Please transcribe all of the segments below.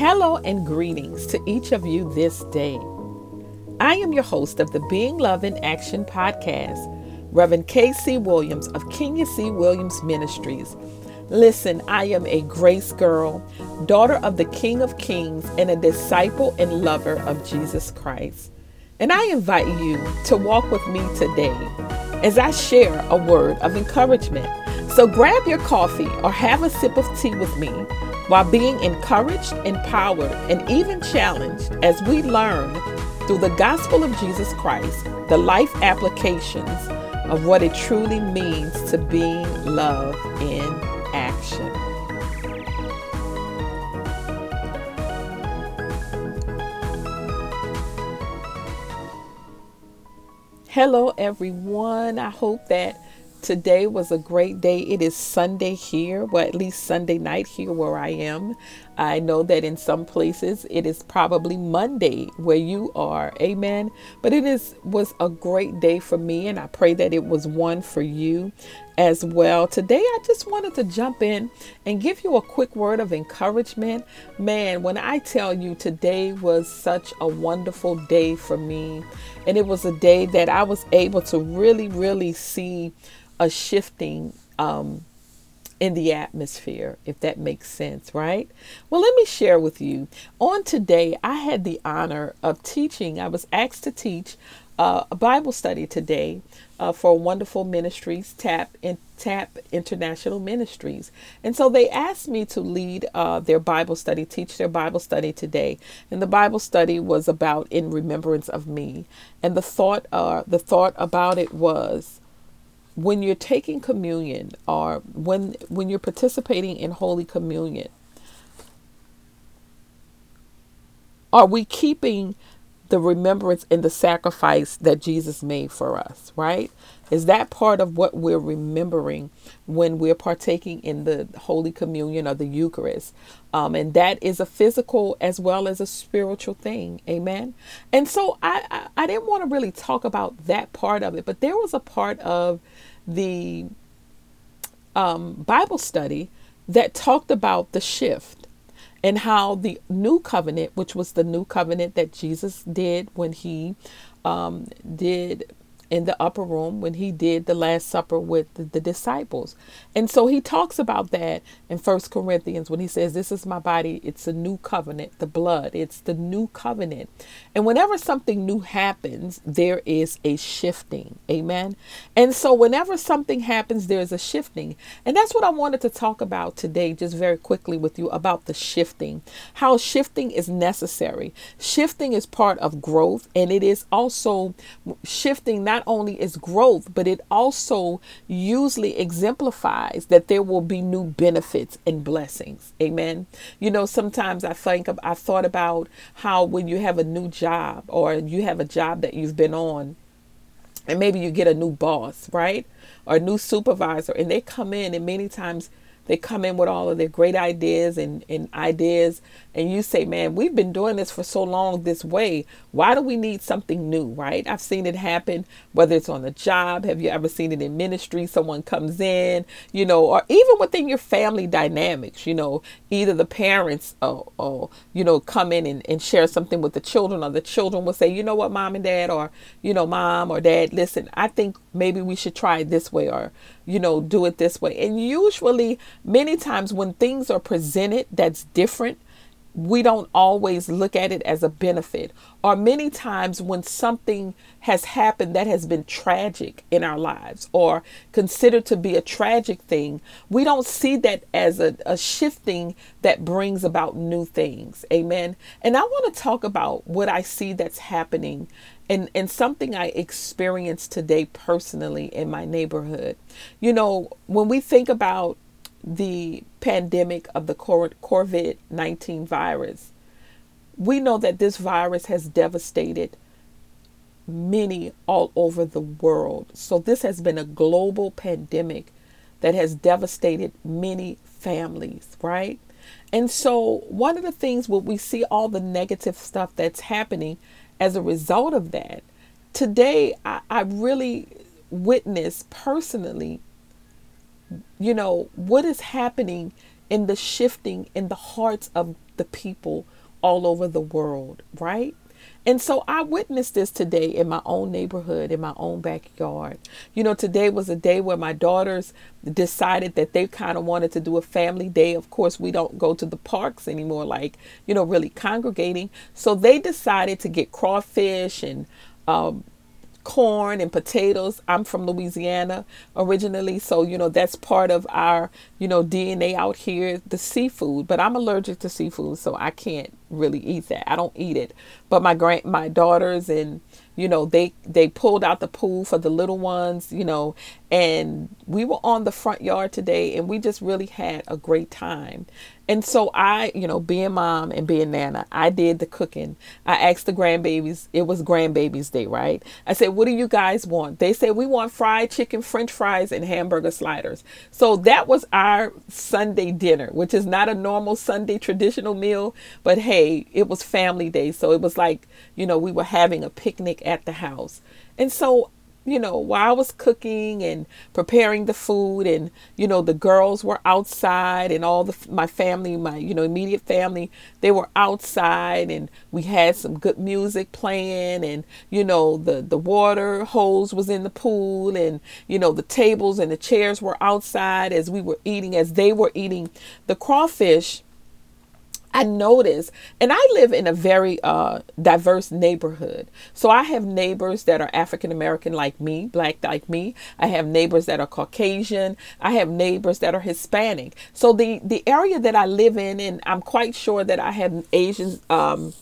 Hello and greetings to each of you this day. I am your host of the Being Love in Action podcast, Reverend K.C. Williams of Kenya C. Williams Ministries. Listen, I am a grace girl, daughter of the King of Kings, and a disciple and lover of Jesus Christ. And I invite you to walk with me today as I share a word of encouragement. So grab your coffee or have a sip of tea with me while being encouraged, empowered, and even challenged as we learn through the gospel of Jesus Christ the life applications of what it truly means to being love in action. Hello, everyone. I hope that Today was a great day. It is Sunday here, well, at least Sunday night here where I am. I know that in some places it is probably Monday where you are. Amen. But it is was a great day for me and I pray that it was one for you as well. Today I just wanted to jump in and give you a quick word of encouragement. Man, when I tell you today was such a wonderful day for me and it was a day that I was able to really really see a shifting um, in the atmosphere, if that makes sense, right? Well, let me share with you. On today, I had the honor of teaching. I was asked to teach uh, a Bible study today uh, for Wonderful Ministries, TAP and TAP International Ministries, and so they asked me to lead uh, their Bible study, teach their Bible study today. And the Bible study was about in remembrance of me, and the thought, uh, the thought about it was when you're taking communion or when when you're participating in holy communion are we keeping the remembrance and the sacrifice that Jesus made for us, right? Is that part of what we're remembering when we're partaking in the Holy Communion or the Eucharist? Um, and that is a physical as well as a spiritual thing. Amen. And so I, I, I didn't want to really talk about that part of it, but there was a part of the um, Bible study that talked about the shift and how the new covenant, which was the new covenant that Jesus did when he um, did in the upper room when he did the last supper with the, the, disciples. And so he talks about that in first corinthians when he says this is my body. It's a new covenant the blood. It's the new covenant. And whenever something new happens there is a shifting. Amen? And so whenever something happens there's a shifting. And that's what i wanted to talk about today just very quickly with you about the shifting how shifting is necessary. Shifting is part of growth and it is also shifting not not only is growth, but it also usually exemplifies that there will be new benefits and blessings. Amen. You know, sometimes I think I've thought about how when you have a new job or you have a job that you've been on, and maybe you get a new boss, right? Or a new supervisor, and they come in, and many times they come in with all of their great ideas and, and ideas and you say, man, we've been doing this for so long this way. Why do we need something new, right? I've seen it happen, whether it's on the job. Have you ever seen it in ministry? Someone comes in, you know, or even within your family dynamics, you know, either the parents or, or you know, come in and, and share something with the children, or the children will say, you know what, mom and dad, or, you know, mom or dad, listen, I think maybe we should try it this way, or, you know, do it this way. And usually, many times when things are presented that's different, we don't always look at it as a benefit. Or many times when something has happened that has been tragic in our lives or considered to be a tragic thing, we don't see that as a, a shifting that brings about new things. Amen. And I want to talk about what I see that's happening and, and something I experienced today personally in my neighborhood. You know, when we think about the pandemic of the COVID 19 virus, we know that this virus has devastated many all over the world. So, this has been a global pandemic that has devastated many families, right? And so, one of the things when we see all the negative stuff that's happening as a result of that, today I, I really witnessed personally you know, what is happening in the shifting in the hearts of the people all over the world, right? And so I witnessed this today in my own neighborhood, in my own backyard. You know, today was a day where my daughters decided that they kind of wanted to do a family day. Of course, we don't go to the parks anymore, like, you know, really congregating. So they decided to get crawfish and um, corn and potatoes. I'm from Louisiana originally, so you know that's part of our you know DNA out here, the seafood. But I'm allergic to seafood, so I can't really eat that. I don't eat it. But my grand my daughters and you know they they pulled out the pool for the little ones, you know, and we were on the front yard today and we just really had a great time. And so I, you know, being mom and being nana, I did the cooking. I asked the grandbabies, it was grandbabies day, right? I said, what do you guys want? They said, we want fried chicken, french fries, and hamburger sliders. So that was our Sunday dinner, which is not a normal Sunday traditional meal, but hey, it was family day. So it was like, you know, we were having a picnic at the house. And so you know, while I was cooking and preparing the food, and you know, the girls were outside, and all the my family, my you know immediate family, they were outside, and we had some good music playing, and you know, the the water hose was in the pool, and you know, the tables and the chairs were outside as we were eating, as they were eating the crawfish I notice, and I live in a very uh, diverse neighborhood. So I have neighbors that are African American like me, black like me. I have neighbors that are Caucasian. I have neighbors that are Hispanic. So the the area that I live in, and I'm quite sure that I have Asian um,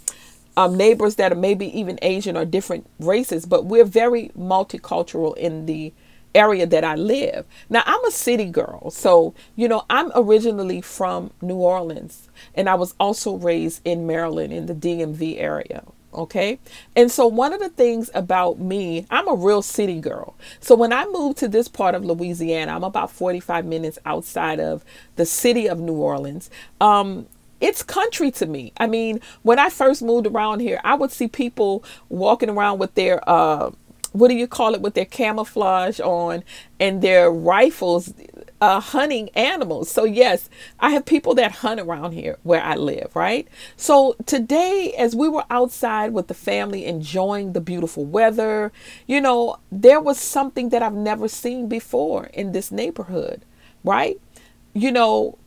um, neighbors that are maybe even Asian or different races, but we're very multicultural in the area that I live. Now, I'm a city girl. So, you know, I'm originally from New Orleans and I was also raised in Maryland in the DMV area. Okay. And so, one of the things about me, I'm a real city girl. So, when I moved to this part of Louisiana, I'm about 45 minutes outside of the city of New Orleans. Um, it's country to me. I mean, when I first moved around here, I would see people walking around with their uh, what do you call it with their camouflage on and their rifles uh, hunting animals. So, yes, I have people that hunt around here where I live, right? So, today, as we were outside with the family enjoying the beautiful weather, you know, there was something that I've never seen before in this neighborhood, right? You know,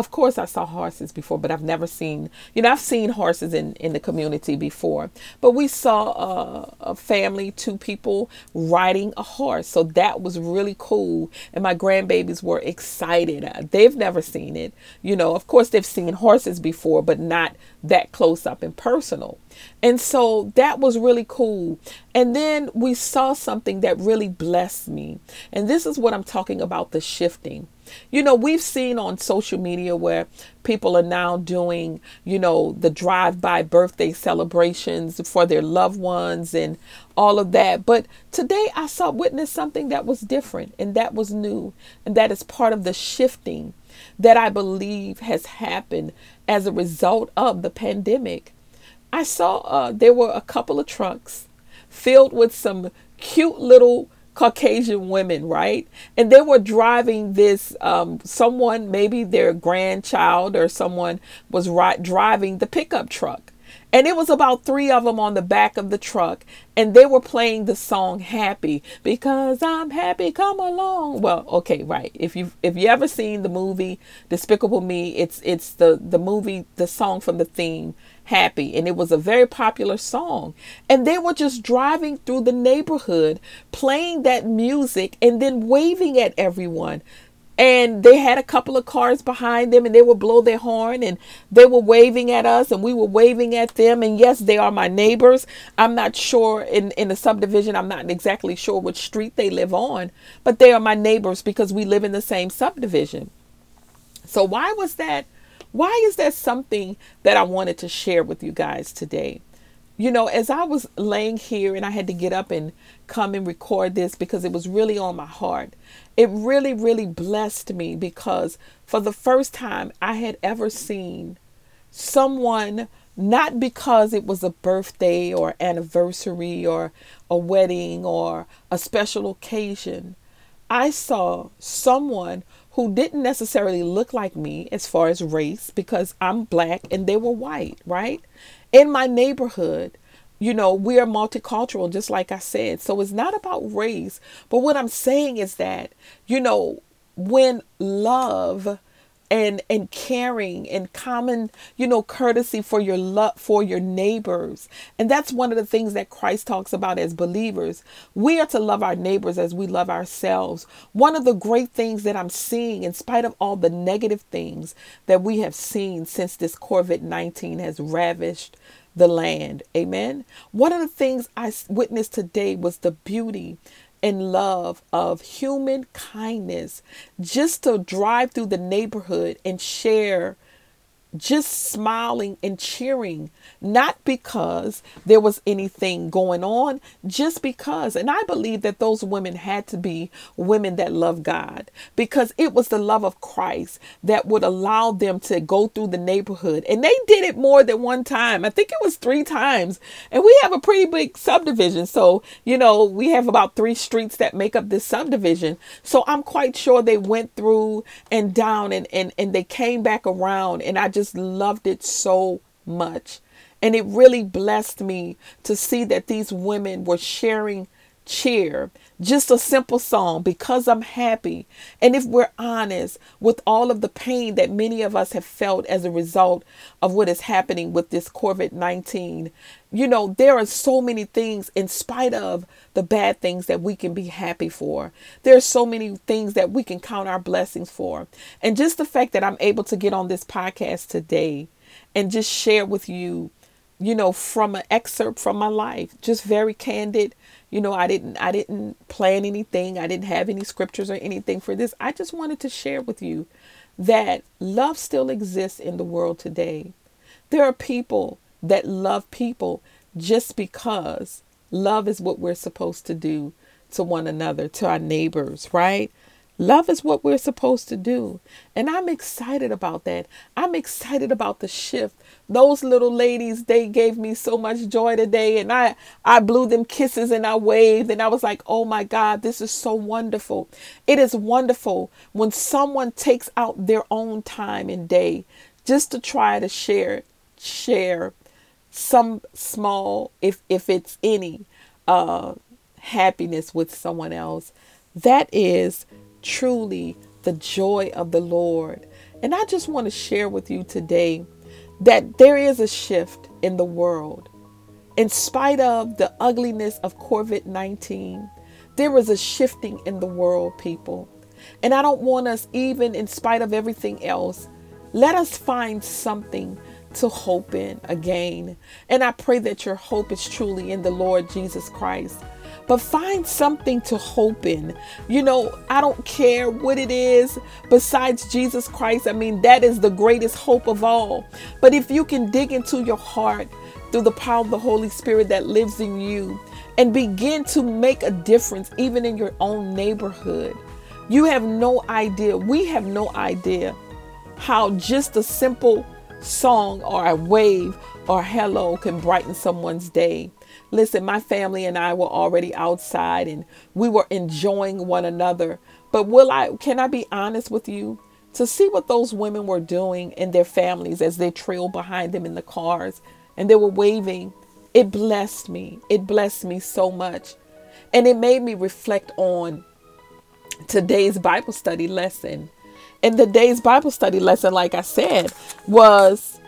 of course I saw horses before, but I've never seen, you know, I've seen horses in, in the community before, but we saw a, a, family, two people riding a horse. So that was really cool. And my grandbabies were excited. Uh, they've never seen it. You know, of course they've seen horses before, but not that close up and personal. And so that was really cool. And then we saw something that really blessed me. And this is what I'm talking about the shifting. You know, we've seen on social media where people are now doing, you know, the drive by birthday celebrations for their loved ones and all of that. But today I saw witness something that was different and that was new. And that is part of the shifting that I believe has happened as a result of the pandemic. I saw uh, there were a couple of trucks filled with some cute little Caucasian women, right? And they were driving this, um, someone, maybe their grandchild or someone was ri- driving the pickup truck. And it was about three of them on the back of the truck, and they were playing the song "Happy" because I'm happy. Come along. Well, okay, right. If you if you ever seen the movie Despicable Me, it's it's the the movie the song from the theme happy and it was a very popular song and they were just driving through the neighborhood playing that music and then waving at everyone and they had a couple of cars behind them and they would blow their horn and they were waving at us and we were waving at them. And yes they are my neighbors. I'm not sure in in the subdivision i'm not exactly sure which street they live on but they are my neighbors because we live in the same subdivision. So why was that why is that something that I wanted to share with you guys today? You know, as I was laying here and I had to get up and come and record this because it was really on my heart, it really, really blessed me because for the first time I had ever seen someone, not because it was a birthday or anniversary or a wedding or a special occasion, I saw someone who didn't necessarily look like me as far as race because I'm black and they were white, right? In my neighborhood, you know, we are multicultural, just like I said. So it's not about race. But what I'm saying is that, you know, when love and and caring and common you know courtesy for your love for your neighbors. And that's one of the things that Christ talks about as believers. We are to love our neighbors as we love ourselves. One of the great things that I'm seeing in spite of all the negative things that we have seen since this COVID-19 has ravished the land. Amen? One of the things I witnessed today was the beauty and love of human kindness just to drive through the neighborhood and share just smiling and cheering, not because there was anything going on, just because. And I believe that those women had to be women that love God because it was the love of Christ that would allow them to go through the neighborhood. And they did it more than one time. I think it was three times. And we have a pretty big subdivision. So, you know, we have about three streets that make up this subdivision. So I'm quite sure they went through and down and, and, and they came back around. And I just just loved it so much. And it really blessed me to see that these women were sharing cheer, just a simple song, because I'm happy. And if we're honest with all of the pain that many of us have felt as a result of what is happening with this COVID 19, you know, there are so many things in spite of the bad things that we can be happy for. There are so many things that we can count our blessings for. And just the fact that I'm able to get on this podcast today and just share with you you know from an excerpt from my life just very candid you know i didn't i didn't plan anything. I didn't have any scriptures or anything for this. I just wanted to share with you that love still exists in the world today. There are people that love people just because love is what we're supposed to do to one another to our neighbors right Love is what we're supposed to do. And I'm excited about that. I'm excited about the shift. Those little ladies, they gave me so much joy today. And I, I blew them kisses and I waved. And I was like, oh my God, this is so wonderful. It is wonderful when someone takes out their own time and day just to try to share, share some small, if if it's any, uh, happiness with someone else. That is truly the joy of the Lord. And I just want to share with you today that there is a shift in the world. In spite of the ugliness of COVID 19, there is a shifting in the world, people. And I don't want us, even in spite of everything else, let us find something to hope in again. And I pray that your hope is truly in the Lord Jesus Christ but find something to hope in. You know, I don't care what it is besides Jesus Christ. I mean, that is the greatest hope of all. But if you can dig into your heart through the power of the Holy Spirit that lives in you and begin to make a difference even in your own neighborhood, you have no idea. We have no idea how just a simple song or a wave or hello can brighten someone's day. Listen, my family and I were already outside and we were enjoying one another. But will I can I be honest with you? To see what those women were doing in their families as they trailed behind them in the cars and they were waving, it blessed me. It blessed me so much. And it made me reflect on today's Bible study lesson. And the day's Bible study lesson, like I said, was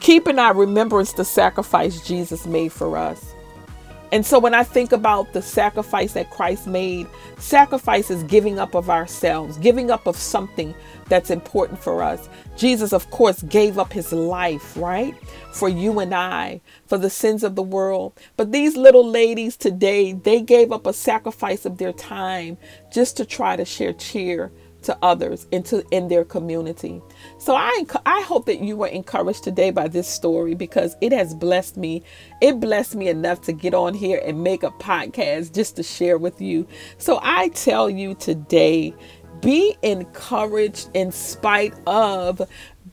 keeping our remembrance the sacrifice Jesus made for us. And so when I think about the sacrifice that Christ made, sacrifice is giving up of ourselves, giving up of something that's important for us. Jesus, of course, gave up his life, right? For you and I, for the sins of the world. But these little ladies today, they gave up a sacrifice of their time just to try to share cheer to others into in their community. So I I hope that you were encouraged today by this story because it has blessed me. It blessed me enough to get on here and make a podcast just to share with you. So I tell you today, be encouraged in spite of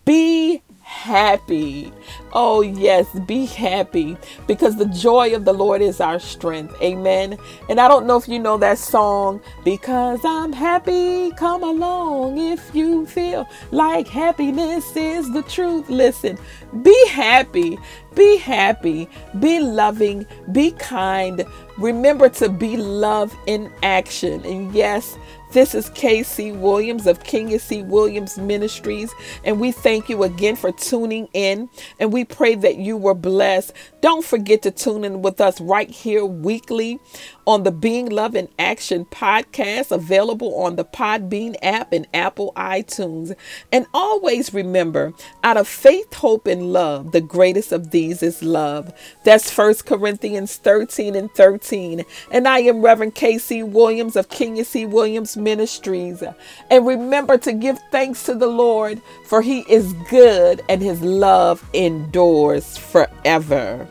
be happy. Oh, yes, be happy because the joy of the Lord is our strength. Amen. And I don't know if you know that song, Because I'm Happy, come along if you feel like happiness is the truth. Listen, be happy, be happy, be loving, be kind. Remember to be love in action. And yes, this is KC Williams of Kenya C. Williams Ministries, and we thank you again for tuning in. And we pray that you were blessed. Don't forget to tune in with us right here weekly on the Being Love in Action podcast, available on the Podbean app and Apple iTunes. And always remember, out of faith, hope, and love, the greatest of these is love. That's First Corinthians 13 and 13. And I am Reverend KC Williams of Kenya C. Williams Ministries. And remember to give thanks to the Lord, for he is good and his love endures forever.